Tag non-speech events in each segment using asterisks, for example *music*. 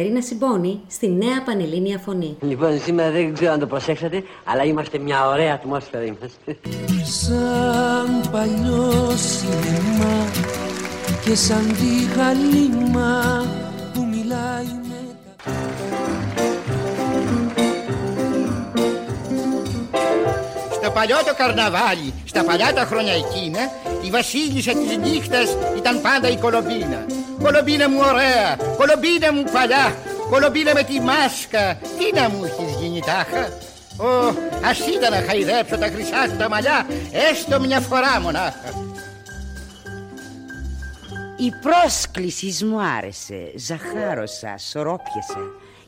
Κατερίνα Συμπόνη στη νέα πανελλήνια φωνή. Λοιπόν, σήμερα δεν ξέρω αν το προσέξατε, αλλά είμαστε μια ωραία ατμόσφαιρα είμαστε. Σαν παλιό σινεμά και σαν τη χαλίμα που μιλάει με τα... Στο παλιό το καρναβάλι, στα παλιά τα χρόνια εκείνα, η βασίλισσα της νύχτας ήταν πάντα η Κολομπίνα. Κολομπίνα μου ωραία, Κολομπίνα μου παλιά, Κολομπίνα με τη μάσκα, τι να μου έχεις γίνει τάχα; Ω, ας ήταν να χαϊδέψω τα χρυσά σου τα μαλλιά, έστω μια φορά μονάχα. Η πρόσκληση μου άρεσε. Ζαχάρωσα, σωρόπιασα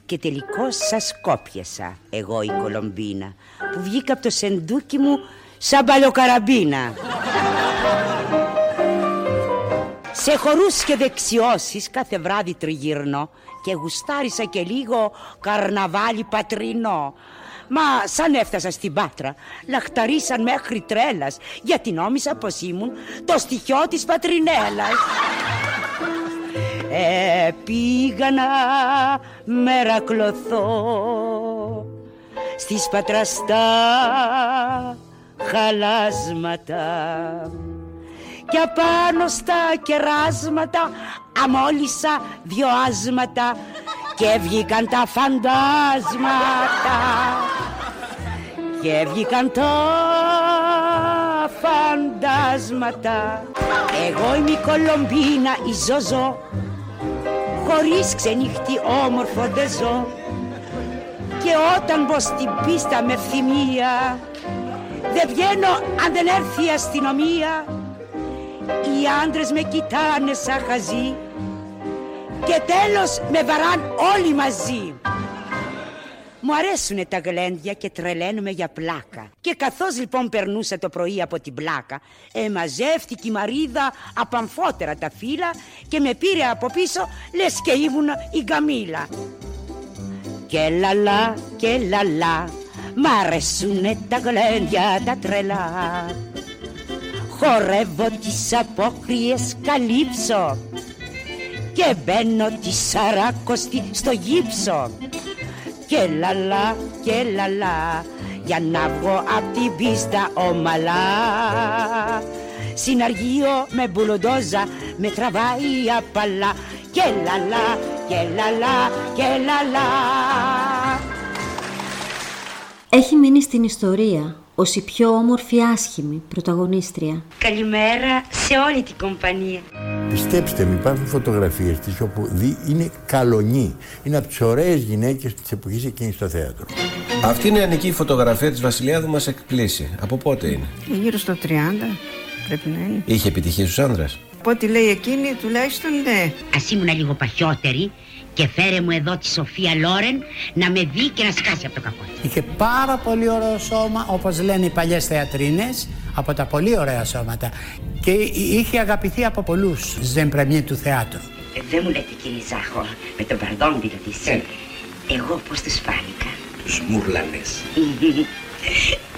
και τελικώς σας κόπιασα εγώ η Κολομπίνα που βγήκα από το σεντούκι μου σαν παλιοκαραμπίνα. Σε χορούς και δεξιώσεις κάθε βράδυ τριγυρνώ και γουστάρισα και λίγο καρναβάλι πατρινό. Μα σαν έφτασα στην Πάτρα, λαχταρίσαν μέχρι τρέλας γιατί νόμισα πως ήμουν το στοιχειό της πατρινέλας. Ε, πήγα να μερακλωθώ στις πατραστά χαλάσματα και απάνω στα κεράσματα αμόλυσα δυο άσματα και βγήκαν τα φαντάσματα. Και βγήκαν τα φαντάσματα. Εγώ είμαι η Κολομπίνα η Ζωζό χωρίς ξενύχτη όμορφο δεν ζω. Και όταν μπω στην πίστα με ευθυμία δεν βγαίνω αν δεν έρθει η αστυνομία οι άντρες με κοιτάνε σαν χαζί και τέλος με βαράν όλοι μαζί. Μου αρέσουνε τα γλέντια και τρελαίνουμε για πλάκα. Και καθώς λοιπόν περνούσα το πρωί από την πλάκα, εμαζεύτηκε η Μαρίδα απαμφότερα τα φύλλα και με πήρε από πίσω λες και ήμουν η Καμίλα. Και λαλά και λαλά, μ' αρέσουνε τα γλέντια τα τρελά. Χορεύω τις απόκριες καλύψω και μπαίνω τη σαράκοστη στο γύψο. Και λαλά και λαλά για να βγω απ' την πίστα ομαλά. Συναργείο με μπουλοντόζα με τραβάει απαλά. Και λαλά και λαλά και λαλά. Έχει μείνει στην ιστορία ως η πιο όμορφη άσχημη πρωταγωνίστρια. Καλημέρα σε όλη την κομπανία Πιστέψτε με, υπάρχουν φωτογραφίες της όπου δει, είναι καλονή. Είναι από τις ωραίες γυναίκες της εποχής εκείνης στο θέατρο. Αυτή είναι η νεανική φωτογραφία της Βασιλιάδου μας εκπλήσει. Από πότε είναι; Γύρω στο 30 πρέπει να είναι. Είχε επιτυχία στους άνδρες. Από ό,τι λέει εκείνη τουλάχιστον ναι. Ας ήμουν λίγο παχιότερη και φέρε μου εδώ τη Σοφία Λόρεν να με δει και να σκάσει από το κακό της. Είχε πάρα πολύ ωραίο σώμα, όπως λένε οι παλιές θεατρίνες, από τα πολύ ωραία σώματα. Και είχε αγαπηθεί από πολλούς ζεμπρεμιέ του θεάτρου. Ε, δεν μου λέτε κύριε Ζάχο, με τον παρδόν δηλαδή. Εγώ πώς τους φάνηκα. Τους μουρλανές.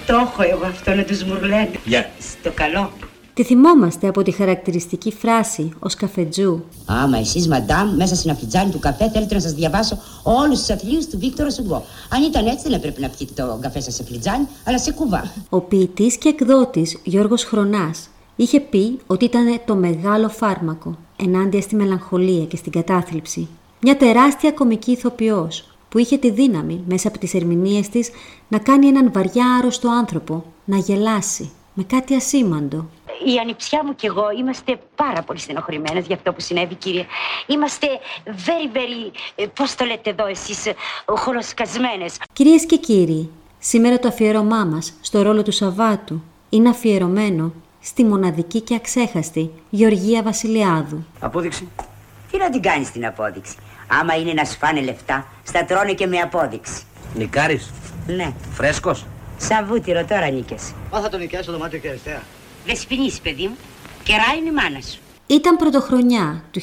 Το έχω εγώ αυτό να τους μουρλένω. Γεια. Στο καλό. Τη θυμόμαστε από τη χαρακτηριστική φράση ως καφετζού. Άμα εσείς, μαντάμ, μέσα στην αφιτζάνη του καφέ θέλετε να σας διαβάσω όλους τους αθλίου του Βίκτορα Σουγκό. Αν ήταν έτσι, δεν έπρεπε να πιείτε το καφέ σας σε φλιτζάνι, αλλά σε κουβά. Ο ποιητής και εκδότης Γιώργος Χρονάς είχε πει ότι ήταν το μεγάλο φάρμακο ενάντια στη μελαγχολία και στην κατάθλιψη. Μια τεράστια κομική ηθοποιός που είχε τη δύναμη μέσα από τις ερμηνείες της να κάνει έναν βαριά άρρωστο άνθρωπο να γελάσει με κάτι ασήμαντο. Η ανιψιά μου και εγώ είμαστε πάρα πολύ στενοχωρημένες για αυτό που συνέβη, κύριε. Είμαστε very, very, ε, πώς το λέτε εδώ εσείς, ε, χολοσκασμένες. Κυρίες και κύριοι, σήμερα το αφιέρωμά μας στο ρόλο του Σαββάτου είναι αφιερωμένο στη μοναδική και αξέχαστη Γεωργία Βασιλιάδου. Απόδειξη. Τι να την κάνεις την απόδειξη; Άμα είναι να σφάνε λεφτά, στα τρώνε και με απόδειξη. Νικάρης, Ναι, φρέσκος. Σαν βούτυρο τώρα νίκες. Μα θα τον νοικιάσει το δωμάτιο και αριστερά. Δεν σπινείς, παιδί μου. Κεράει είναι η μάνα σου. Ήταν πρωτοχρονιά του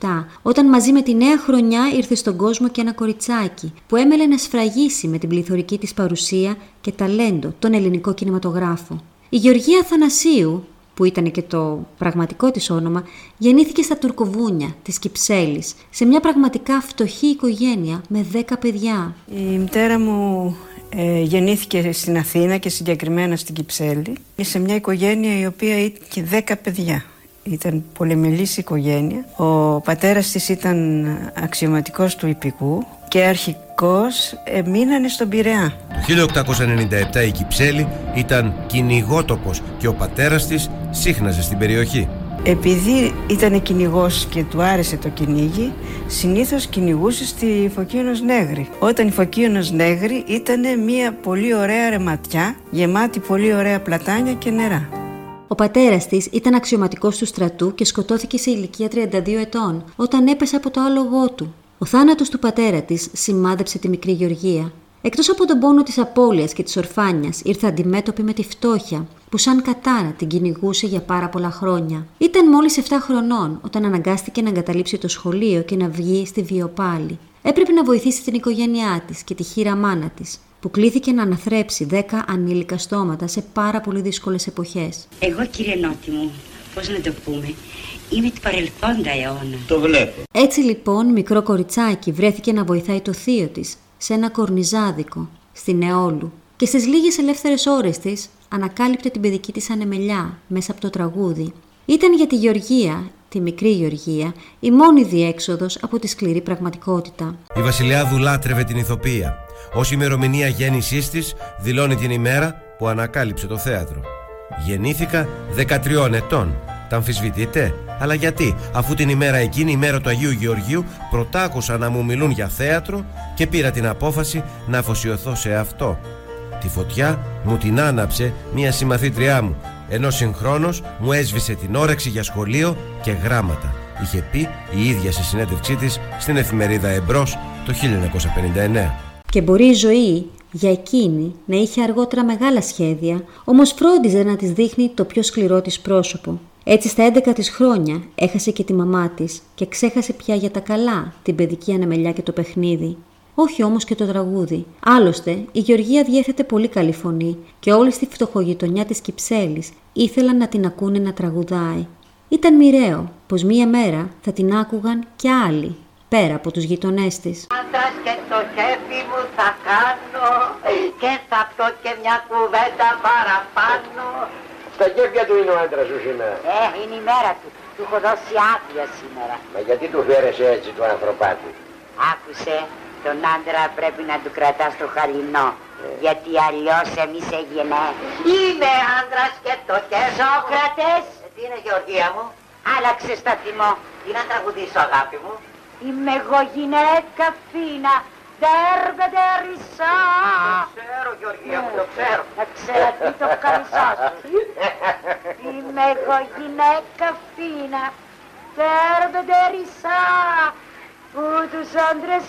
1897, όταν μαζί με τη νέα χρονιά ήρθε στον κόσμο και ένα κοριτσάκι που έμελε να σφραγίσει με την πληθωρική της παρουσία και ταλέντο τον ελληνικό κινηματογράφο. Η Γεωργία Θανασίου, που ήταν και το πραγματικό της όνομα, γεννήθηκε στα Τουρκοβούνια της Κυψέλης, σε μια πραγματικά φτωχή οικογένεια με 10 παιδιά. Η μητέρα μου ε, γεννήθηκε στην Αθήνα και συγκεκριμένα στην Κυψέλη σε μια οικογένεια η οποία είχε 10 παιδιά. Ήταν πολυμελής οικογένεια. Ο πατέρας της ήταν αξιωματικός του Υπηκού και αρχικός ε, μείνανε στον Πειραιά. Το 1897 η Κυψέλη ήταν κυνηγότοπος και ο πατέρας της σύχναζε στην περιοχή. Επειδή ήταν κυνηγός και του άρεσε το κυνήγι, συνήθως κυνηγούσε στη Φωκίωνος Νέγρη. Όταν η Φωκίωνος Νέγρη ήταν μια πολύ ωραία ρεματιά, γεμάτη πολύ ωραία πλατάνια και νερά. Ο πατέρας της ήταν αξιωματικός του στρατού και σκοτώθηκε σε ηλικία 32 ετών, όταν έπεσε από το άλογό του. Ο θάνατος του πατέρα της σημάδεψε τη μικρή Γεωργία. Εκτός από τον πόνο της απώλειας και της ορφάνια, ήρθε αντιμέτωπη με τη φτώχεια, που σαν κατάρα την κυνηγούσε για πάρα πολλά χρόνια. Ήταν μόλις 7 χρονών όταν αναγκάστηκε να εγκαταλείψει το σχολείο και να βγει στη βιοπάλη. Έπρεπε να βοηθήσει την οικογένειά της και τη χείρα μάνα της, που κλήθηκε να αναθρέψει 10 ανήλικα στόματα σε πάρα πολύ δύσκολες εποχές. Εγώ, κύριε Νότι μου, πώς να το πούμε, είμαι του παρελθόντα αιώνα. Το βλέπω. Έτσι λοιπόν, μικρό κοριτσάκι βρέθηκε να βοηθάει το θείο της σε ένα κορνιζάδικο στη Νεόλου και στις λίγες ελεύθερες ώρες της ανακάλυπτε την παιδική της ανεμελιά μέσα από το τραγούδι. Ήταν για τη Γεωργία, τη μικρή Γεωργία, η μόνη διέξοδος από τη σκληρή πραγματικότητα. Η Βασιλιάδου λάτρευε την ηθοποία. Ως ημερομηνία γέννησής της δηλώνει την ημέρα που ανακάλυψε το θέατρο. Γεννήθηκα 13 ετών. Τα αμφισβητείτε, αλλά γιατί, αφού την ημέρα εκείνη, η μέρα του Αγίου Γεωργίου, πρωτάκουσα να μου μιλούν για θέατρο και πήρα την απόφαση να αφοσιωθώ σε αυτό. Τη φωτιά μου την άναψε μια συμμαθήτριά μου, ενώ συγχρόνως μου έσβησε την όρεξη για σχολείο και γράμματα. Είχε πει η ίδια σε συνέντευξή της στην εφημερίδα Εμπρός το 1959. Και μπορεί η ζωή για εκείνη να είχε αργότερα μεγάλα σχέδια, όμως φρόντιζε να της δείχνει το πιο σκληρό της πρόσωπο. Έτσι στα 11 της χρόνια έχασε και τη μαμά της και ξέχασε πια για τα καλά την παιδική ανεμελιά και το παιχνίδι. Όχι όμως και το τραγούδι. Άλλωστε, η Γεωργία διέθετε πολύ καλή φωνή και όλη στη φτωχογειτονιά της Κυψέλης ήθελαν να την ακούνε να τραγουδάει. Ήταν μοιραίο πως μία μέρα θα την άκουγαν και άλλοι, πέρα από τους γειτονές της. Άντρας και το χέφι μου θα κάνω και θα πω και μια κουβέντα παραπάνω. Στα κέφια του είναι ο άντρας σου σήμερα. Ε, είναι η μέρα του. Του έχω δώσει άδεια σήμερα. Μα γιατί του φέρεσαι έτσι του; Ανθρωπάτη. Άκουσε, τον άντρα πρέπει να του κρατάς το χαλινό. Γιατί αλλιώς εμείς έγινε. Είμαι άντρας και το χέφι. Σόκρατες. Ε, Τι είναι Γεωργία μου; Άλλαξες στα θυμό. Τι να τραγουδήσω αγάπη μου; Είμαι εγώ γυναίκα φίνα, δέρβε τερισά. Το ξέρω Γεωργία μου, το ξέρω. Να ξέρετε το καρισά σου. *laughs* Είμαι εγώ γυναίκα φίνα, δέρβε τερισά. Που τους άντρες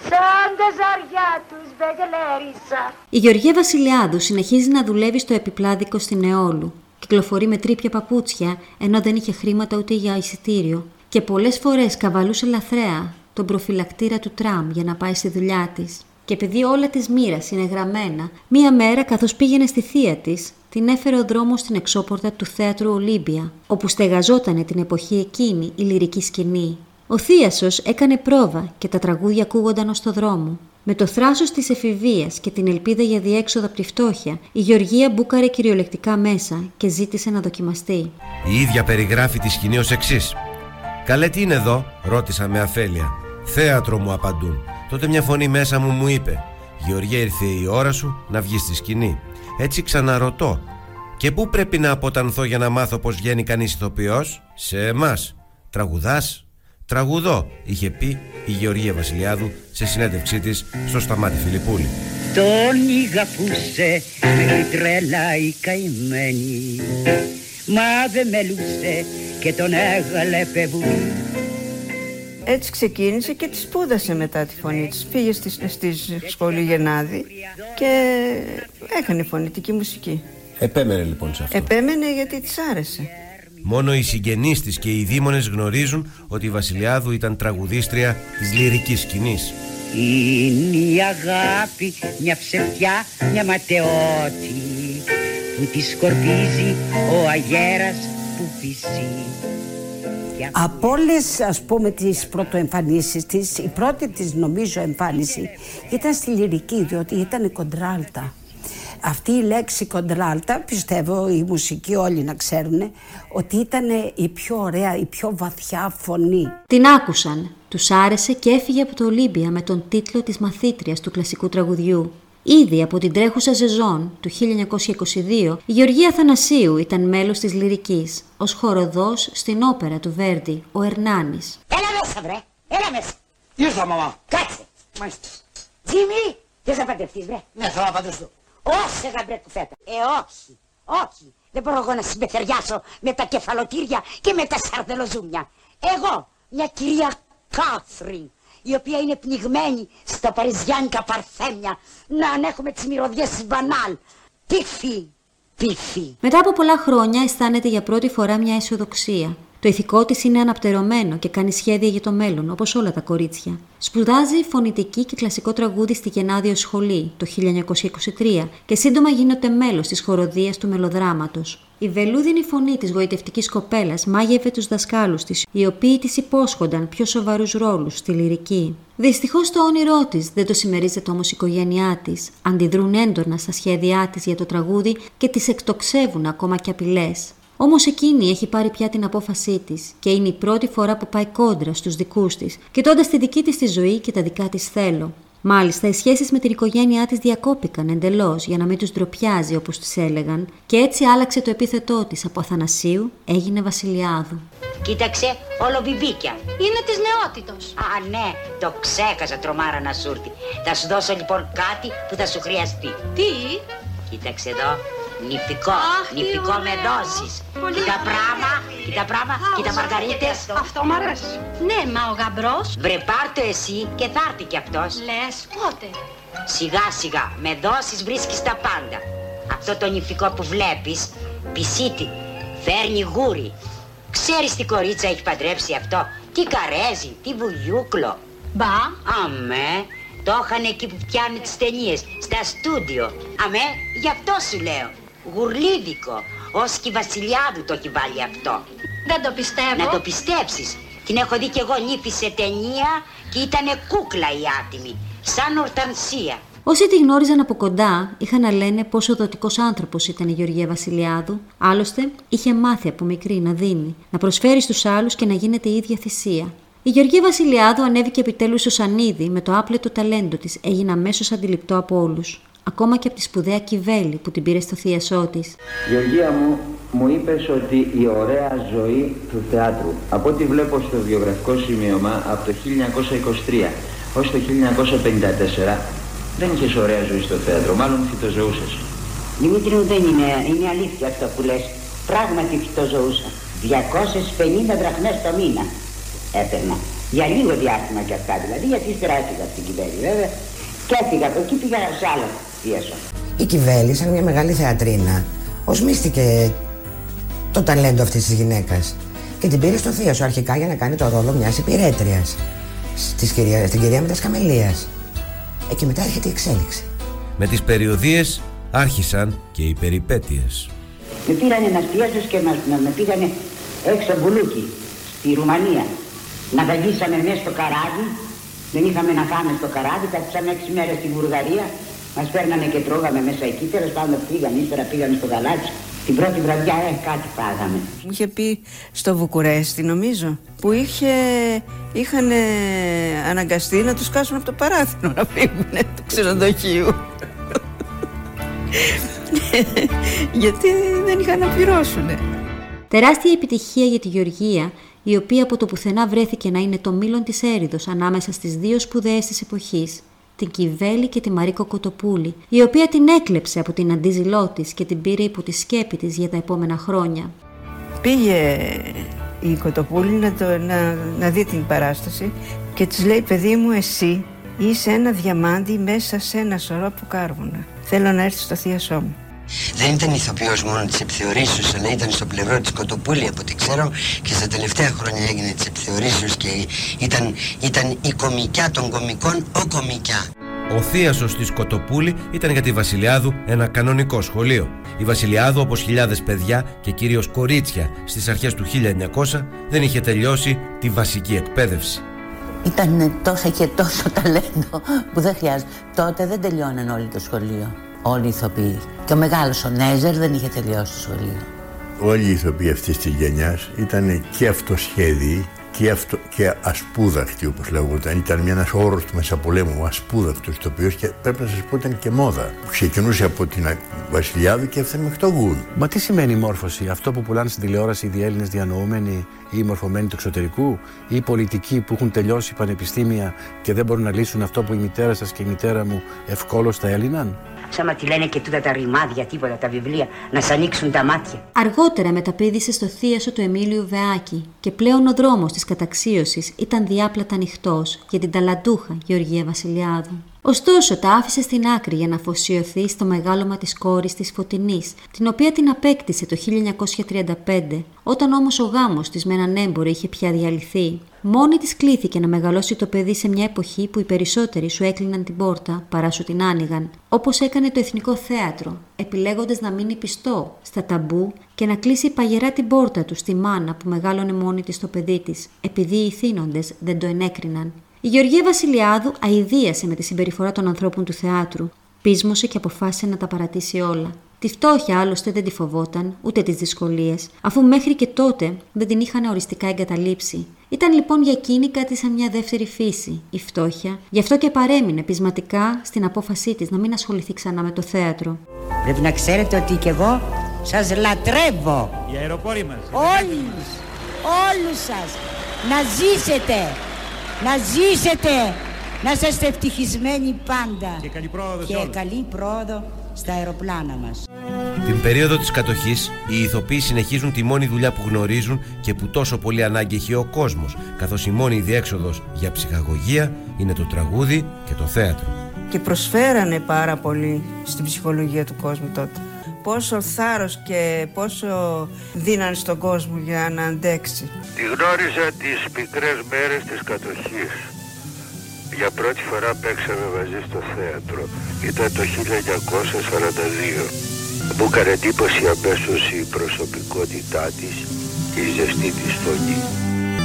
σαν τα ζαριά τους μπεγλέρισα. Η Γεωργία Βασιλιάδου συνεχίζει να δουλεύει στο επιπλάδικο στην Νεόλου. Κυκλοφορεί με τρίπια παπούτσια, ενώ δεν είχε χρήματα ούτε για εισιτήριο. Και πολλές φορές καβαλούσε λαθρέα τον προφυλακτήρα του τραμ για να πάει στη δουλειά της. Και επειδή όλα της μοίρας είναι γραμμένα, μία μέρα καθώς πήγαινε στη θεία της, την έφερε ο δρόμος στην εξώπορτα του θέατρου Ολύμπια, όπου στεγαζότανε την εποχή εκείνη η λυρική σκηνή. Ο Θίασος έκανε πρόβα και τα τραγούδια ακούγονταν ως το δρόμο. Με το θράσος της εφηβείας και την ελπίδα για διέξοδο από τη φτώχεια, η Γεωργία μπούκαρε κυριολεκτικά μέσα και ζήτησε να δοκιμαστεί. Η ίδια περιγράφει τη σκηνή ως εξής. Καλέ τι είναι εδώ, ρώτησα με αφέλεια. Θέατρο μου απαντούν. Τότε μια φωνή μέσα μου μου είπε Γεωργία ήρθε η ώρα σου να βγεις στη σκηνή. Έτσι ξαναρωτώ. Και πού πρέπει να αποτανθώ για να μάθω πως βγαίνει κανείς ηθοποιός; Σε εμάς. Τραγουδάς; Τραγουδώ, είχε πει η Γεωργία Βασιλιάδου σε συνέντευξή της στο Σταμάτη Φιλιππούλη. Τον ηγαπούσε μέχρι τρέλα η καημένη Μα δεν μελούσε και τον έγαλε πεβού έτσι ξεκίνησε και τη σπούδασε μετά τη φωνή της. Πήγε στη, στη σχολή Γενάδη και έκανε φωνητική μουσική. Επέμενε λοιπόν σε αυτό. Επέμενε γιατί της άρεσε. Μόνο οι συγγενείς της και οι δήμονες γνωρίζουν ότι η Βασιλιάδου ήταν τραγουδίστρια της λυρικής σκηνής. Είναι η αγάπη μια ψευτιά, μια ματαιώτη που τη σκορπίζει ο αγέρας που φυσεί. Από όλες ας πούμε τις πρωτοεμφανίσεις της, η πρώτη της νομίζω εμφάνιση ήταν στη λυρική διότι ήταν η κοντράλτα. Αυτή η λέξη κοντράλτα, πιστεύω οι μουσικοί όλοι να ξέρουν, ότι ήταν η πιο ωραία, η πιο βαθιά φωνή. Την άκουσαν, τους άρεσε και έφυγε από το Ολύμπια με τον τίτλο της μαθήτριας του κλασικού τραγουδιού. Ήδη από την τρέχουσα σεζόν του 1922, η Γεωργία Θανασίου ήταν μέλος της λυρικής, ως χοροδός στην όπερα του Βέρντι, ο Ερνάνης. Έλα μέσα βρε, έλα μέσα. Ήρθα μαμά. Κάτσε. Μάλιστα. Τζίμι, θες να παντρευτείς βρε. Ναι, θέλω να παντρευτώ. Όχι γαμπρέ κουφέτα. Ε, όχι. Όχι. Δεν μπορώ εγώ να συμπεθεριάσω με τα κεφαλοτήρια και με τα σαρδελοζούμια. Εγώ, μια κυρία Κάθριν, η οποία είναι πνιγμένη στα παριζιάνικα παρθέμια, να ανέχουμε τις μυρωδιές της μπανάλ. Πίφι, πίφι. Μετά από πολλά χρόνια αισθάνεται για πρώτη φορά μια αισιοδοξία. Το ηθικό της είναι αναπτερωμένο και κάνει σχέδια για το μέλλον, όπως όλα τα κορίτσια. Σπουδάζει φωνητική και κλασικό τραγούδι στη Γενάδιο Σχολή το 1923 και σύντομα γίνεται μέλος της χοροδίας του μελοδράματος. Η βελούδινη φωνή της γοητευτικής κοπέλας μάγευε τους δασκάλους της, οι οποίοι της υπόσχονταν πιο σοβαρούς ρόλους στη λυρική. Δυστυχώς το όνειρό της δεν το συμμερίζεται όμως η οικογένειά της. Αντιδρούν έντονα στα σχέδιά της για το τραγούδι και τη εκτοξεύουν ακόμα και απειλές. Όμως εκείνη έχει πάρει πια την απόφασή της και είναι η πρώτη φορά που πάει κόντρα στους δικούς της, κοιτώντας τη δική της τη ζωή και τα δικά της θέλω. Μάλιστα, οι σχέσεις με την οικογένειά της διακόπηκαν εντελώς για να μην τους ντροπιάζει όπως του έλεγαν, και έτσι άλλαξε το επίθετό της από Αθανασίου, έγινε Βασιλιάδου. Κοίταξε, όλο μπιμπίκια. Είναι της νεότητος. Α, ναι, το ξέχασα τρομάρα να σου έρθει. Θα σου δώσω λοιπόν κάτι που θα σου χρειαστεί. Τι; Κοίταξε εδώ, Νηπικό, νηπικό με δόσεις. Κοίτα πράγμα, κοίτα πράγμα, κοίτα μαργαρίτες. Αυτό μ' αρέσει. Ναι, μα ο γαμπρός. Βρε πάρ' το εσύ και θα έρθει κι αυτός. Λες, πότε; Σιγά σιγά, με δόσεις βρίσκεις τα πάντα. Αυτό το νηπικό που βλέπεις, πισίτη, φέρνει γούρι. Ξέρεις τι κορίτσα έχει παντρέψει αυτό, τι καρέζι, τι βουλιούκλο. Μπα. Αμέ, το είχαν εκεί που πιάνουν τις ταινίες, στα στούντιο. Αμέ, γι' αυτό σου λέω. Γουρλίδικο. Ως και η Βασιλιάδου το έχει βάλει αυτό. Δεν το πιστεύω. Να το πιστέψεις. Την έχω δει κι εγώ νύφη σε ταινία και ήτανε κούκλα η άτιμη. Σαν ορτανσία. Όσοι τη γνώριζαν από κοντά είχαν να λένε πόσο δοτικός άνθρωπος ήταν η Γεωργία Βασιλιάδου. Άλλωστε, είχε μάθει από μικρή να δίνει, να προσφέρει στους άλλους και να γίνεται η ίδια θυσία. Η Γεωργία Βασιλιάδου ανέβηκε επιτέλους στο Σανίδι με το άπλετο ταλέντο της, έγινε αμέσως αντιληπτό από όλους. Ακόμα και από τη σπουδαία Κιβέλη που την πήρε στο θίασό της. Γεωργία μου, μου είπες ότι η ωραία ζωή του θεάτρου, από ό,τι βλέπω στο βιογραφικό σημείωμα από το 1923 ως το 1954, δεν είχες ωραία ζωή στο θέατρο, μάλλον φυτοζωούσες. Δημήτρη μου δεν είναι, είναι αλήθεια αυτό που λες. Πράγματι φυτοζωούσα. 250 δραχμές το μήνα έπαιρνα. Για λίγο διάστημα και αυτά δηλαδή, γιατί ύστερα έφυγα από την κυβέρνηση βέβαια. Και έφυγα από εκεί, πήγα σε άλλο θίασο. Η Κιβέλη, σαν μια μεγάλη θεατρίνα, οσμίστηκε το ταλέντο αυτής της γυναίκας. Και την πήρε στο θείασο αρχικά για να κάνει το ρόλο μιας υπηρέτριας. Στην κυρία Μετασκαμελία. Εκεί μετά έρχεται η εξέλιξη. Με τις περιοδίες άρχισαν και οι περιπέτειες. Με πήρανε ένας θείασος και μας, με πήγανε έξω μπουλούκι, στη Ρουμανία. Να βαγίσαμε μέσα στο καράβι, δεν είχαμε να φάμε στο καράβι, κάτσαμε έξι μέρες στη Βουλγαρία, μας παίρνανε και τρώγαμε μέσα εκεί, τέλος πάντων πήγαν, ύστερα πήγαμε στο γαλάτσι. Την πρώτη βραδιά ε, κάτι φάγαμε. Μου είχε πει στο Βουκουρέστι νομίζω που είχε, είχαν αναγκαστεί να τους κάσουν από το παράθυρο να φύγουν του ξενοδοχείου. *laughs* Γιατί δεν είχαν να πληρώσουν. Τεράστια επιτυχία για τη Γεωργία η οποία από το πουθενά βρέθηκε να είναι το μήλον της έρηδος ανάμεσα στις δύο σπουδαίες της εποχής, την Κιβέλη και τη Μαρίκο Κοτοπούλη, η οποία την έκλεψε από την αντίζηλό της και την πήρε υπό τη σκέπη της για τα επόμενα χρόνια. Πήγε η Κοτοπούλη να, το, να, να δει την παράσταση και της λέει παιδί μου εσύ είσαι ένα διαμάντι μέσα σε ένα σωρό που κάρβουνα. Θέλω να έρθεις στο θείασό μου. Δεν ήταν ηθοποιός μόνο της επιθεωρήσεως αλλά ήταν στο πλευρό της Κοτοπούλη από ό,τι ξέρω και στα τελευταία χρόνια έγινε της επιθεωρήσεως και ήταν, ήταν η κομικιά των κομικών ο κομικιά. Ο θείασος της Κοτοπούλη ήταν για τη Βασιλιάδου ένα κανονικό σχολείο. Η Βασιλιάδου, όπως χιλιάδες παιδιά και κυρίως κορίτσια στις αρχές του 1900, δεν είχε τελειώσει τη βασική εκπαίδευση. Ήταν τόσο και τόσο ταλέντο που δεν χρειάζεται. Τότε δεν τελειώναν όλοι το σχολείο. Όλοι οι ηθοποιοί. Και ο μεγάλος ο Νέζερ δεν είχε τελειώσει το σχολείο. Όλοι οι ηθοποιοί αυτής της γενιάς ήταν και αυτοσχέδιοι και, αυτο, και ασπούδαχτοι όπως λέγονταν. Ήταν ένας όρος του Μεσαπολέμου, ασπούδαχτος ηθοποιός και πρέπει να σας πω ήταν και μόδα. Ξεκινούσε από την Βασιλιάδου και έφτανε μέχρι τον Γκουλ. Μα τι σημαίνει η μόρφωση, αυτό που πουλάνε στην τηλεόραση οι διέλληνε διανοούμενοι ή οι μορφωμένοι του εξωτερικού; Ή οι πολιτικοί που έχουν τελειώσει πανεπιστήμια και δεν μπορούν να λύσουν αυτό που η μητέρα σας και η μητέρα μου ευκόλως έλυναν; Σαν τη λένε και τούτα τα ρημάδια, τίποτα, τα βιβλία, να σ' ανοίξουν τα μάτια. Αργότερα μεταπήδησε στο θίασο του Εμίλιου Βεάκη και πλέον ο δρόμος της καταξίωσης ήταν διάπλατα ανοιχτός για την ταλαντούχα Γεωργία Βασιλιάδου. Ωστόσο, τα άφησε στην άκρη για να αφοσιωθεί στο μεγάλωμα της κόρης της Φωτεινής, την οποία την απέκτησε το 1935, όταν όμως ο γάμος της με έναν έμπορο είχε πια διαλυθεί. Μόνη της κλήθηκε να μεγαλώσει το παιδί σε μια εποχή που οι περισσότεροι σου έκλειναν την πόρτα παρά σου την άνοιγαν, όπως έκανε το Εθνικό Θέατρο, επιλέγοντας να μείνει πιστό στα ταμπού και να κλείσει παγερά την πόρτα του στη μάνα που μεγάλωνε μόνη της το παιδί της, επειδή οι ηθήνοντες δεν το ενέκριναν. Η Γεωργία Βασιλιάδου αηδίασε με τη συμπεριφορά των ανθρώπων του θεάτρου. Πείσμωσε και αποφάσισε να τα παρατήσει όλα. Τη φτώχεια άλλωστε δεν τη φοβόταν, ούτε τις δυσκολίες, αφού μέχρι και τότε δεν την είχαν οριστικά εγκαταλείψει. Ήταν λοιπόν για εκείνη κάτι σαν μια δεύτερη φύση, η φτώχεια, γι' αυτό και παρέμεινε πεισματικά στην απόφασή της να μην ασχοληθεί ξανά με το θέατρο. Πρέπει να ξέρετε ότι κι εγώ σας λατρεύω. Οι αεροπόροι μας. Όλους, όλους σας. Να ζήσετε να ζήσετε, να είστε ευτυχισμένοι πάντα και καλή πρόοδος, και καλή πρόοδο στα αεροπλάνα μας. Την περίοδο της κατοχής, οι ηθοποιοί συνεχίζουν τη μόνη δουλειά που γνωρίζουν και που τόσο πολύ ανάγκη έχει ο κόσμος, καθώς η μόνη διέξοδος για ψυχαγωγία είναι το τραγούδι και το θέατρο. Και προσφέρανε πάρα πολύ στην ψυχολογία του κόσμου τότε. Πόσο θάρρος και πόσο δίνανε στον κόσμο για να αντέξει. Τη γνώριζα τις πικρές μέρες της κατοχής. Για πρώτη φορά παίξαμε μαζί στο θέατρο. Ήταν το 1942. Μου έκανε εντύπωση αμέσως η προσωπικότητά της και η ζεστή της φωνή.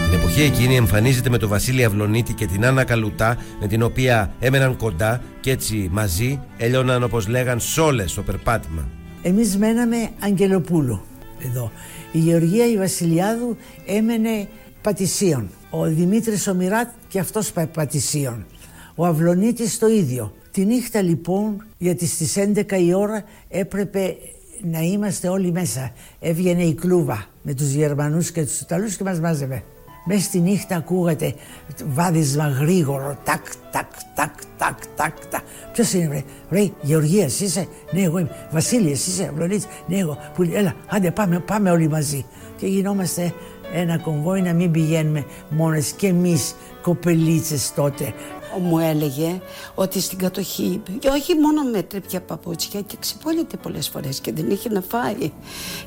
Την εποχή εκείνη εμφανίζεται με τον Βασίλη Αυλονίτη και την Άννα Καλουτά με την οποία έμεναν κοντά και έτσι μαζί έλειωναν όπως λέγαν σόλες στο περπάτημα. Εμείς μέναμε Αγγελοπούλου εδώ. Η Γεωργία η Βασιλιάδου έμενε Πατησίων. Ο Δημήτρης ο Μιράτ και αυτός Πατησίων. Ο Αυλονίτης το ίδιο. Τη νύχτα λοιπόν, γιατί στις 11 η ώρα έπρεπε να είμαστε όλοι μέσα. Έβγαινε η κλούβα με τους Γερμανούς και τους Ιταλούς και μας μάζευε. Μέσα στη νύχτα ακούγατε βάδισμα γρήγορο, τάκ, τάκ, τάκ, τάκ, τάκ, τάκ. Ποιος είναι, βρε, βρε, Γεωργίας, είσαι, ναι, εγώ είμαι, Βασίλη, είσαι, Αυλονίτης, ναι, εγώ, που, έλα, άντε, πάμε, πάμε όλοι μαζί. Και γινόμαστε ένα κομβόι να μην πηγαίνουμε μόνες και εμείς κοπελίτσες τότε. Μου έλεγε ότι στην κατοχή, και όχι μόνο με τρέπια παπούτσια και ξυπόλυτε πολλές φορές και δεν είχε να φάει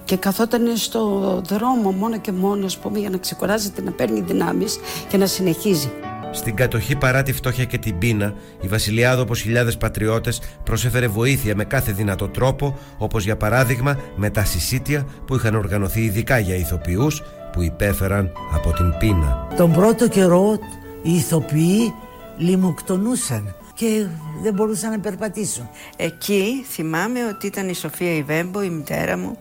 και καθόταν στο δρόμο μόνο και μόνο ας πούμε, για να ξεκουράζεται, να παίρνει δυνάμεις και να συνεχίζει. Στην κατοχή παρά τη φτώχεια και την πείνα, η Βασιλιάδο όπως χιλιάδες πατριώτες προσέφερε βοήθεια με κάθε δυνατό τρόπο, όπως για παράδειγμα με τα συσίτια που είχαν οργανωθεί ειδικά για ηθοποιούς που υπέφεραν από την πείνα. Τον πρώτο καιρό οι ηθοποιοί λιμοκτονούσαν και δεν μπορούσαν να περπατήσουν. Εκεί θυμάμαι ότι ήταν η Σοφία Ιβέμπο, η μητέρα μου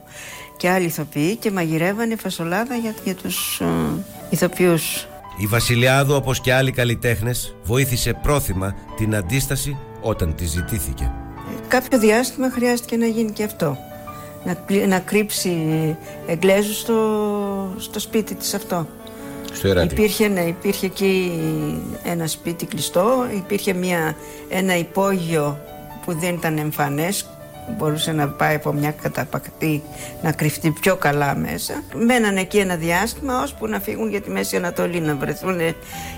και άλλοι ηθοποιοί και μαγειρεύανε φασολάδα για, για τους uh, ηθοποιούς. Η Βασιλιάδου όπως και άλλοι καλλιτέχνες βοήθησε πρόθυμα την αντίσταση όταν τη ζητήθηκε. Κάποιο διάστημα χρειάστηκε να γίνει και αυτό. Να, να κρύψει εγγλέζου στο, στο σπίτι της αυτό. Στο Εράτη. Υπήρχε, ναι, υπήρχε εκεί ένα σπίτι κλειστό, υπήρχε μια, ένα υπόγειο που δεν ήταν εμφανές, μπορούσε να πάει από μια καταπακτή να κρυφτεί πιο καλά μέσα. Μέναν εκεί ένα διάστημα ώσπου να φύγουν για τη Μέση Ανατολή, να βρεθούν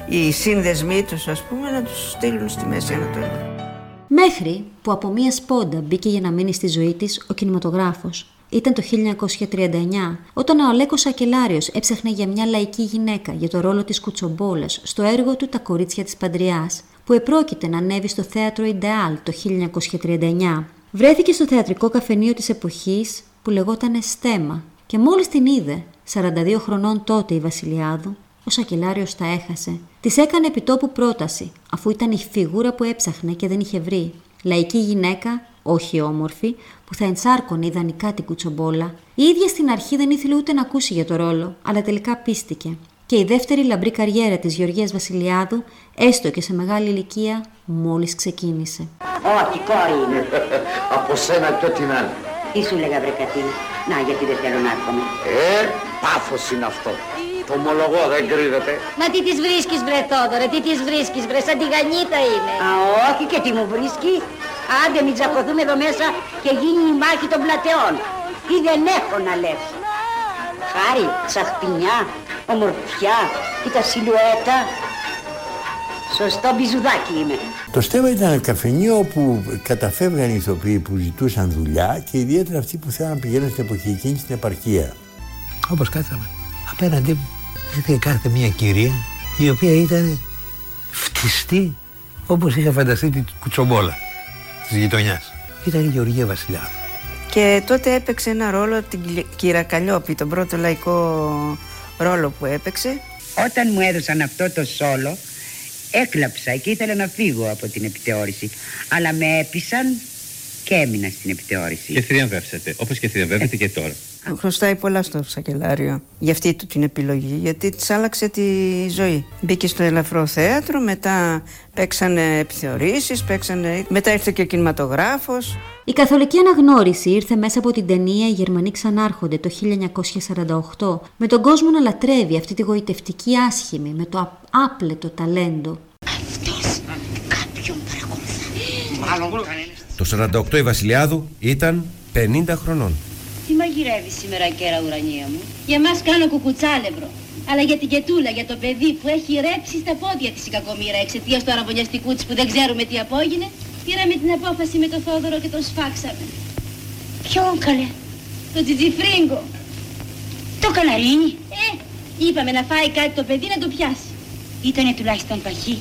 οι σύνδεσμοί τους ας πούμε να τους στείλουν στη Μέση Ανατολή. Μέχρι που από μία σπόντα μπήκε για να μείνει στη ζωή της ο κινηματογράφος. Ήταν το 1939, όταν ο Αλέκος Σακελάριος έψαχνε για μια λαϊκή γυναίκα για το ρόλο της Κουτσομπόλας στο έργο του «Τα κορίτσια της Παντριάς», που επρόκειται να ανέβει στο θέατρο Ιντεάλ το 1939. Βρέθηκε στο θεατρικό καφενείο της εποχής που λεγόταν Στέμα και μόλις την είδε, 42 χρονών τότε η Βασιλιάδου, ο Σακελάριος τα έχασε. Της έκανε επιτόπου πρόταση, αφού ήταν η φιγούρα που έψαχνε και δεν είχε βρει. Λαϊκή γυναίκα, όχι όμορφη, που θα ενσάρκωνε ιδανικά την κουτσομπόλα. Η ίδια στην αρχή δεν ήθελε ούτε να ακούσει για το ρόλο, αλλά τελικά πίστηκε. Και η δεύτερη λαμπρή καριέρα της Γεωργίας Βασιλιάδου, έστω και σε μεγάλη ηλικία, μόλις ξεκίνησε. Όχι, κόρη είναι. *laughs* Από σένα και ό,τι να είναι. Τι σου λέγα βρε Κατίνα. Να, γιατί δεν θέλω να έρχομαι. Ε, πάθος είναι αυτό. Το ομολογώ, δεν κρύβεται. Μα τι τις βρίσκεις βρε Θόδωρε, τι τις βρίσκεις βρε, σαν τη γανίτα είναι. Α, όχι και τι μου βρίσκει. Άντε μην τσακωθούμε εδώ μέσα και γίνει η μάχη των πλατεών. Τι δεν έχω να λες. Χάρη, τσαχπινιά, ομορφιά, και τα σιλουέτα. Σωστό μπιζουδάκι είμαι. Το στέμα ήταν ένα καφενείο όπου καταφεύγαν οι ηθοποιοί που ζητούσαν δουλειά και ιδιαίτερα αυτοί που θέλαν να πηγαίνουν στην εποχή εκείνη στην επαρχία. Όπως κάτσαμε, απέναντί μου είχε κάθε μια κυρία η οποία ήταν φτιστή όπως είχα φανταστεί την κουτσομπόλα της γειτονιάς. Ήταν η Γεωργία Βασιλιάδου. Και τότε έπαιξε ένα ρόλο την Κύρα Καλλιόπη, τον πρώτο λαϊκό ρόλο που έπαιξε. Όταν μου έδωσαν αυτό το σόλο, έκλαψα και ήθελα να φύγω από την επιτεώρηση. Αλλά με έπεισαν και έμεινα στην επιτεώρηση. Και θριαμβεύσατε, όπως και θριαμβεύετε και τώρα. Χρωστάει πολλά στο σακελάριο για αυτή του την επιλογή, γιατί της άλλαξε τη ζωή. Μπήκε στο ελαφρό θέατρο, μετά παίξανε επιθεωρήσεις, παίξανε... μετά ήρθε και ο κινηματογράφος. Η καθολική αναγνώριση ήρθε μέσα από την ταινία «Οι Γερμανοί ξανάρχονται» το 1948, με τον κόσμο να λατρεύει αυτή τη γοητευτική άσχημη, με το άπλετο ταλέντο. Το 48 η Βασιλιάδου ήταν 50 χρονών. Τι μαγειρεύει σήμερα κέρα ουρανία μου; Για μας κάνω κουκουτσάλευρο. Αλλά για την Κετούλα, για το παιδί που έχει ρέψει στα πόδια της η κακομήρα εξαιτίας του αραβωνιαστικού της που δεν ξέρουμε τι απόγινε, πήραμε την απόφαση με το Θόδωρο και τον σφάξαμε. Ποιον καλέ; Το τζιτζιφρίγκο. Το καναρίνι. Ε, είπαμε να φάει κάτι το παιδί να το πιάσει. Ήτανε τουλάχιστον παχύ.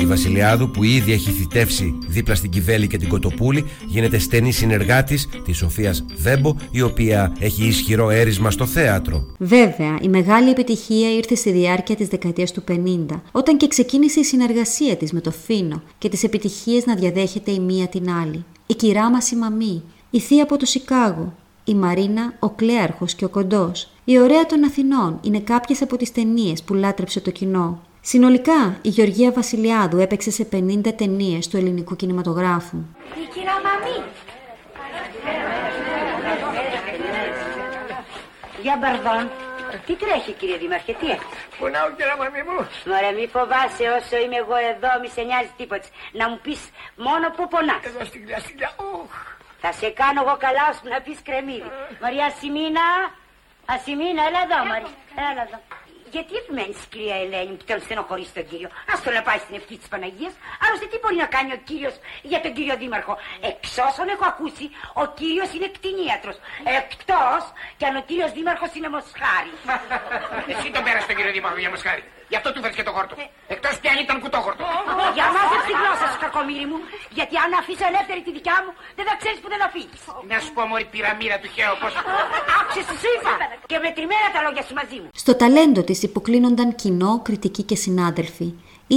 Η Βασιλιάδου που ήδη έχει θητεύσει δίπλα στην Κιβέλη και την Κοτοπούλη γίνεται στενή συνεργάτης της Σοφίας Βέμπο η οποία έχει ισχυρό έρισμα στο θέατρο. Βέβαια, η μεγάλη επιτυχία ήρθε στη διάρκεια της δεκαετίας του 50, όταν και ξεκίνησε η συνεργασία της με το Φίνο και τις επιτυχίες να διαδέχεται η μία την άλλη. Η κυρά μας η Μαμή, η θεία από το Σικάγο, η Μαρίνα, ο Κλέαρχος και ο Κοντός. Η ωραία των Αθηνών είναι κάποιες από τις ταινίες που λάτρεψε το κοινό. Συνολικά, η Γεωργία Βασιλιάδου έπαιξε σε 50 ταινίες του ελληνικού κινηματογράφου. Η κυρία Μαμή. Για μπαρδόν. Τι τρέχει κύριε Δήμαρχε, τι έχεις; Πονάω κύριε Μαμή μου. Μωρέ μη φοβάσαι όσο είμαι εγώ εδώ, μη σε νοιάζει τίποτα. Να μου πεις μόνο που πονάς. Εδώ στην κλασσικιά. Θα σε κάνω εγώ καλά ώσπου να πεις κρεμμύδι. Μαρία Σιμίνα, Ασημίνα, έλα εδώ Μαρία, έλα εδώ. Γιατί επιμένει, κυρία Ελένη, που τον στενοχωρεί τον κύριο; Α το να πάει στην ευχή της Παναγίας. Άλλωστε, τι μπορεί να κάνει ο κύριος για τον κύριο Δήμαρχο; Εξ όσων έχω ακούσει, ο κύριος είναι κτηνίατρος. Εκτός κι αν ο κύριος Δήμαρχος είναι μοσχάρι. Εσύ τον πέρασε τον κύριο Δήμαρχο για μοσχάρι. Γι' αυτό του φέρει και το χόρτο. Εκτός κι αν ήταν κουτόχορτο. Για μάζεψε τη γλώσσα σου, κακομίρι μου. Γιατί αν αφήσω ελεύθερη τη δικιά μου, δεν θα ξέρεις που δεν θα φύγεις. Να σου πω, Μωρή πυραμίδα του Χέο, πώ. Άκουσες, σου είπα. Και μετρημένα τα λόγια σου μαζί μου. Στο ταλέντο της υποκλίνονταν κοινό, κριτικοί και συνάδελφοι.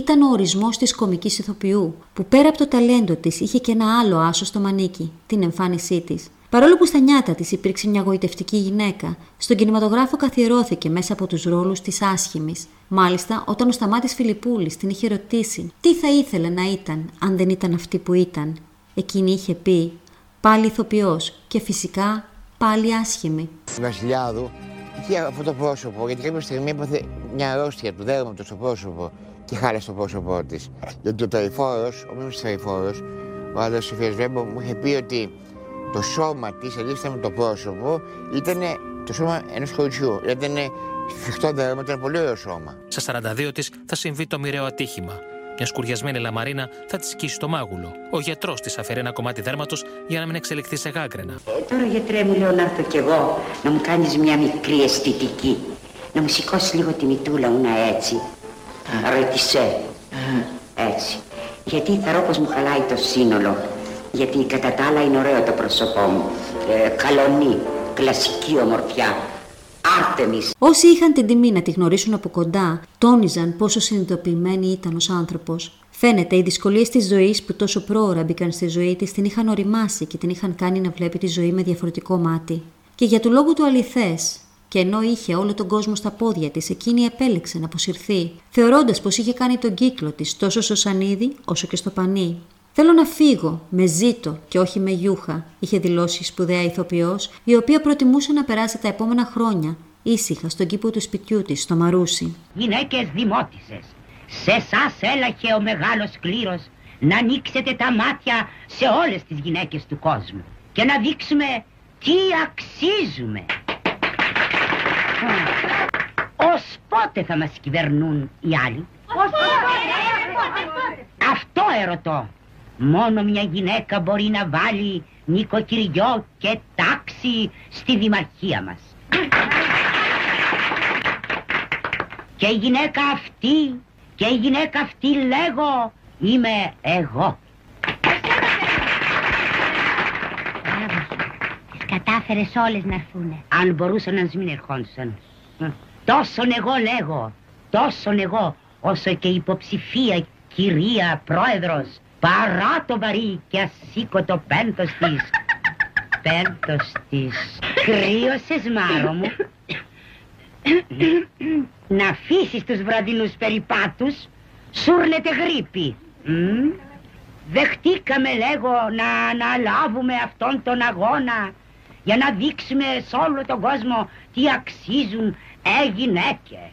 Ήταν ο ορισμός της κομικής ηθοποιού, που πέρα από το ταλέντο της είχε και ένα άλλο άσο στο μανίκι, την εμφάνισή της. Παρόλο που στα νιάτα της υπήρξε μια γοητευτική γυναίκα, στον κινηματογράφο καθιερώθηκε μέσα από τους ρόλους της άσχημης. Μάλιστα, όταν ο Σταμάτης Φιλιππούλης την είχε ρωτήσει τι θα ήθελε να ήταν αν δεν ήταν αυτή που ήταν, εκείνη είχε πει πάλι ηθοποιός και φυσικά πάλι άσχημη. Η Βασιλιάδου είχε αυτό το πρόσωπο, γιατί κάποια στιγμή έπαθε μια αρρώστια του δέρματο στο πρόσωπο και χάλασε το πρόσωπό της. Γιατί ο Ταϊφόρο, ο μήνυμα Ταϊφόρο, ο άντρα τη Σοφίας Βέμπο, μου είχε πει ότι το σώμα της αντίθετα με το πρόσωπο ήταν το σώμα ενός κοριτσιού. Ήταν σφιχτό δέρμα, ήταν πολύ ωραίο σώμα. Στα 42 της θα συμβεί το μοιραίο ατύχημα. Μια σκουριασμένη λαμαρίνα θα τη σκίσει το μάγουλο. Ο γιατρός της αφαιρεί ένα κομμάτι δέρματος για να μην εξελιχθεί σε γάγκρενα. Ε, τώρα γιατρέ μου λέω να έρθω κι εγώ να μου κάνεις μια μικρή αισθητική. Να μου σηκώσεις λίγο τη μητούλα μου να έτσι. Ρετισέ. Έτσι. Γιατί θα ρω πως μου χαλάει το σύνολο. Γιατί κατά τα άλλα είναι ωραίο το πρόσωπό μου. Ε, καλονή, κλασική ομορφιά. Άρτεμις. Όσοι είχαν την τιμή να τη γνωρίσουν από κοντά, τόνιζαν πόσο συνειδητοποιημένη ήταν ως άνθρωπος. Φαίνεται, οι δυσκολίες της ζωής που τόσο πρόωρα μπήκαν στη ζωή της την είχαν οριμάσει και την είχαν κάνει να βλέπει τη ζωή με διαφορετικό μάτι. Και για του λόγου του αληθές, και ενώ είχε όλο τον κόσμο στα πόδια της, εκείνη επέλεξε να αποσυρθεί, θεωρώντας πως είχε κάνει τον κύκλο της τόσο στο σανίδι όσο και στο πανί. Θέλω να φύγω, με ζήτο και όχι με γιούχα, είχε δηλώσει η σπουδαία ηθοποιός, η οποία προτιμούσε να περάσει τα επόμενα χρόνια ήσυχα στον κήπο του σπιτιού της, στο Μαρούσι. Γυναίκες δημότισες, σε εσάς έλαχε ο μεγάλος κλήρος να ανοίξετε τα μάτια σε όλες τις γυναίκες του κόσμου και να δείξουμε τι αξίζουμε. Ως πότε θα μας κυβερνούν οι άλλοι; Αυτό ερωτώ. Μόνο μια γυναίκα μπορεί να βάλει νοικοκυριό και τάξη στη δημαρχία μας. Και η γυναίκα αυτή, και η γυναίκα αυτή λέγω, είμαι εγώ. Τις κατάφερες όλες να έρθουνε. Αν μπορούσαν να μην ερχόντουσαν. Τόσον εγώ λέγω, τόσον εγώ, όσο και η υποψηφία κυρία πρόεδρος, παρά το βαρύ και ασήκωτο πέντος της. Πέντος της. Κρύωσες μάρο μου. να αφήσεις τους βραδινούς περιπάτους, σούρνεται γρήπη. Μ; Δεχτήκαμε λέγω να αναλάβουμε αυτόν τον αγώνα για να δείξουμε σε όλο τον κόσμο τι αξίζουν ε γυναίκες.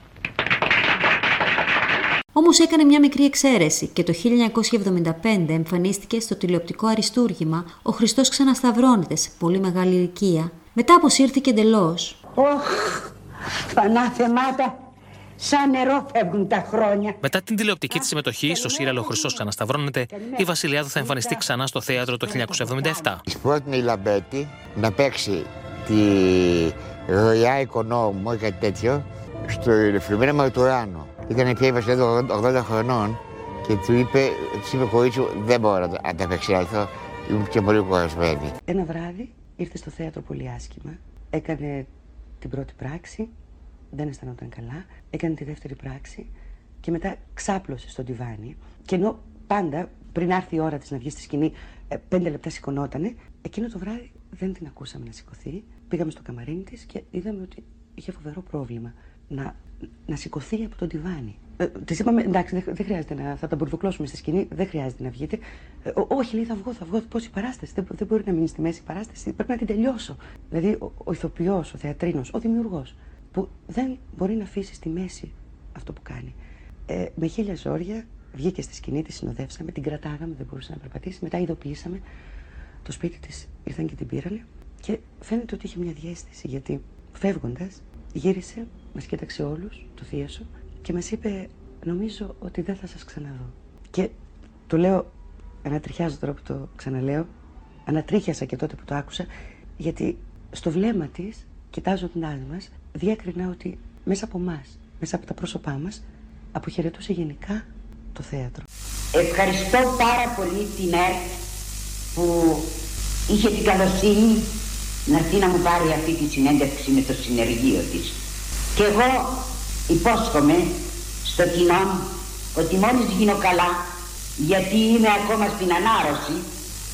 Όμως έκανε μια μικρή εξαίρεση και το 1975 εμφανίστηκε στο τηλεοπτικό αριστούργημα «Ο Χριστός ξανασταυρώνεται» σε πολύ μεγάλη ηλικία. Μετά αποσύρθηκε εντελώς. Ωχ, πανάθεμάτα, σαν νερό φεύγουν τα χρόνια. Μετά την τηλεοπτική της συμμετοχή στο σύριαλο Χριστός Ξανασταυρώνεται, η Βασιλιάδου θα εμφανιστεί ξανά στο θέατρο το 1977. Της πρότεινε η Λαμπέτη να παίξει τη Ροϊά Οικονόμου ή κάτι τέτοιο στο Φιλομένα Μαρτουράνο. Ήταν πια η Βασιλιάδου 80 χρονών και του είπε, της είπε κορίτσι δεν μπορώ να τα απεξέλθω, ήμουν και πολύ κουρασμένη. Ένα βράδυ ήρθε στο θέατρο πολύ άσχημα, έκανε την πρώτη πράξη, δεν αισθανόταν καλά, έκανε τη δεύτερη πράξη και μετά ξάπλωσε στο τιβάνι και ενώ πάντα πριν έρθει η ώρα της να βγει στη σκηνή ε, πέντε λεπτά σηκωνότανε, εκείνο το βράδυ δεν την ακούσαμε να σηκωθεί. Πήγαμε στο καμαρίνι της και είδαμε ότι είχε φοβερό πρόβλημα να, να σηκωθεί από τον τιβάνι. Ε, της είπαμε, εντάξει, δεν, δεν χρειάζεται να. θα τα μπουρδουκλώσουμε στη σκηνή, δεν χρειάζεται να βγείτε. Ε, «Ό- όχι, λέει, θα βγω, θα βγω. Πώς η παράσταση, δεν, δεν μπορεί να μείνει στη μέση η παράσταση, πρέπει να την τελειώσω. Δηλαδή, ο, ο ηθοποιός, ο θεατρίνος, ο δημιουργός, που δεν μπορεί να αφήσει στη μέση αυτό που κάνει. Ε, με χίλια ζόρια βγήκε στη σκηνή, τη συνοδεύσαμε, την κρατάγαμε, δεν μπορούσε να περπατήσει. Μετά ειδοποιήσαμε το σπίτι της, ήρθαν και την πήρανε. Και φαίνεται ότι είχε μια διέστηση, γιατί φεύγοντας, γύρισε, μας κοίταξε όλους, το θείασο, και μας είπε: Νομίζω ότι δεν θα σας ξαναδώ. Και το λέω, ανατριχιάζω τώρα που το ξαναλέω, ανατρίχιασα και τότε που το άκουσα, γιατί στο βλέμμα της, κοιτάζοντά μας, διέκρινα ότι μέσα από εμά, μέσα από τα πρόσωπά μας, αποχαιρετούσε γενικά το θέατρο. Ευχαριστώ πάρα πολύ την ΕΡΤ που είχε την καλοσύνη να έρθει να μου πάρει αυτή τη συνέντευξη με το συνεργείο της. Και εγώ υπόσχομαι στο κοινό μου ότι μόλις γίνω καλά, γιατί είμαι ακόμα στην ανάρρωση,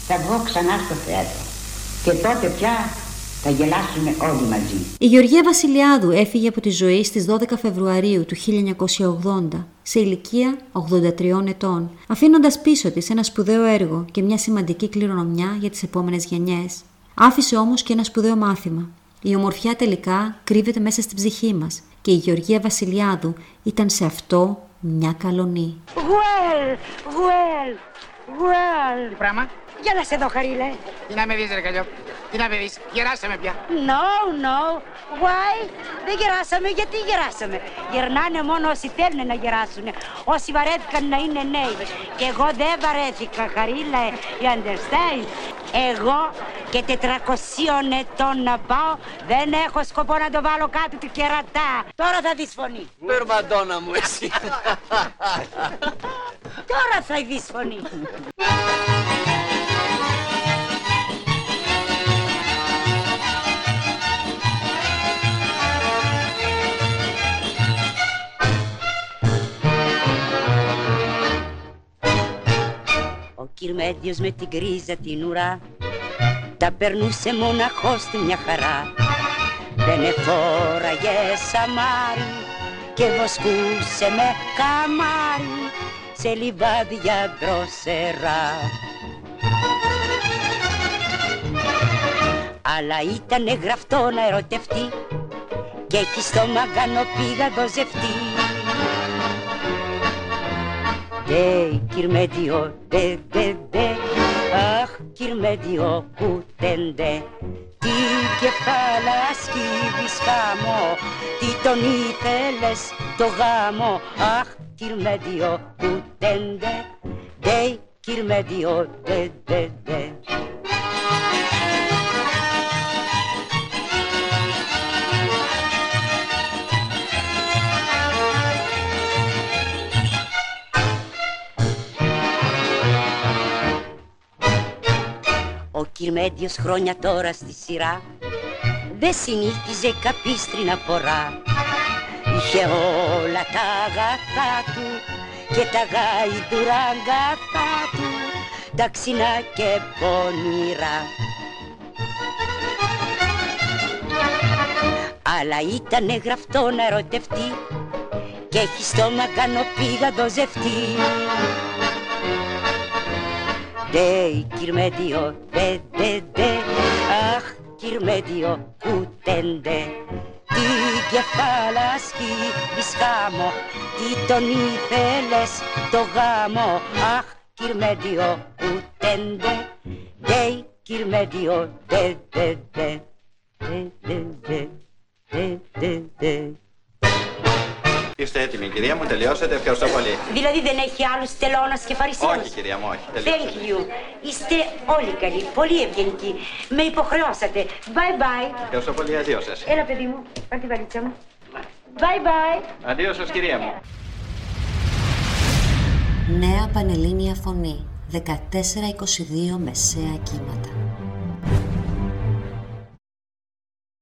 θα βγω ξανά στο θέατρο. Και τότε πια θα γελάσουμε όλοι μαζί. Η Γεωργία Βασιλιάδου έφυγε από τη ζωή στις 12 Φεβρουαρίου του 1980 σε ηλικία 83 ετών, αφήνοντας πίσω της ένα σπουδαίο έργο και μια σημαντική κληρονομιά για τις επόμενες γενιές. Άφησε όμως και ένα σπουδαίο μάθημα. Η ομορφιά τελικά κρύβεται μέσα στην ψυχή μας και η Γεωργία Βασιλιάδου ήταν σε αυτό μια καλονή. Γουέλ, γουέλ, γουέλ. Τι πράγμα; Για να σε δω, Χαρίλε. Τι να με δεις ρε καλλιό. Τι να παιδείς, γεράσαμε πια. No, no. Why? Δεν γεράσαμε. Γιατί γεράσαμε; Γερνάνε μόνο όσοι θέλουν να γεράσουν. Όσοι βαρέθηκαν να είναι νέοι. Και εγώ δεν βαρέθηκα, Χαρίλα. You understand? Εγώ και 400 ετών να πάω δεν έχω σκοπό να το βάλω κάτω του κερατά. Τώρα θα δεις φωνή. Περμαντόνα μου εσύ. *laughs* Τώρα θα δεις φωνή. Ο Κυρμέντιος με την κρίζα την ουρά τα περνούσε μοναχός στη μια χαρά δεν εφόραγε σαμάρι και βοσκούσε με καμάρι σε λιβάδια δροσερά. Αλλά ήτανε γραφτό να ερωτευτεί και εκεί στο μαγκάνο πήγα δοζευτεί. Δε, κυρμέντιο, δε, δε, δε, αχ, κυρμέντιο, κουτέντε, τι κεφάλα σκύβεις χάμω, τι τον ήθελες το γάμο, αχ, κυρμέντιο, κουτέντε, δε, κυρμέντιο, δε, δε, δε. Ο Κυρμέντιος χρόνια τώρα στη σειρά δεν συνήθιζε καπίστρινα φορά Είχε όλα τα αγαθά του και τα γάιδουρα αγκαθά του τα ξινά και πονηρά. Αλλά ήτανε γραφτό να ερωτευτεί και έχει στόμα κάνω πήγα δοζευτεί Δε, κυρμέντιο, δε, δε, δε, αχ, κυρμέντιο, κουτέντε. Τι κεφάλα σκύβεις χάμω, τι τον ήθελες το γάμο, αχ, κυρμέντιο, κουτέντε. Δε, κυρμέντιο, δε, δε, δε, δε, δε, δε, δε, δε, δε. Είστε έτοιμοι, κυρία μου, τελειώσατε. Ευχαριστώ πολύ. Δηλαδή δεν έχει άλλους τελώνας και φαρισαίους. Όχι, κυρία μου, όχι. Thank Τελειώσατε. you. Είστε όλοι καλοί, πολύ ευγενικοί. Με υποχρεώσατε. Bye bye. Ευχαριστώ πολύ, αντίο σας. Έλα παιδί μου, πάρ' τη βαλίτσα μου. Bye bye. Αντίο σας, κυρία μου. Νέα Πανελλήνια Φωνή 14-22 Μεσαία Κύματα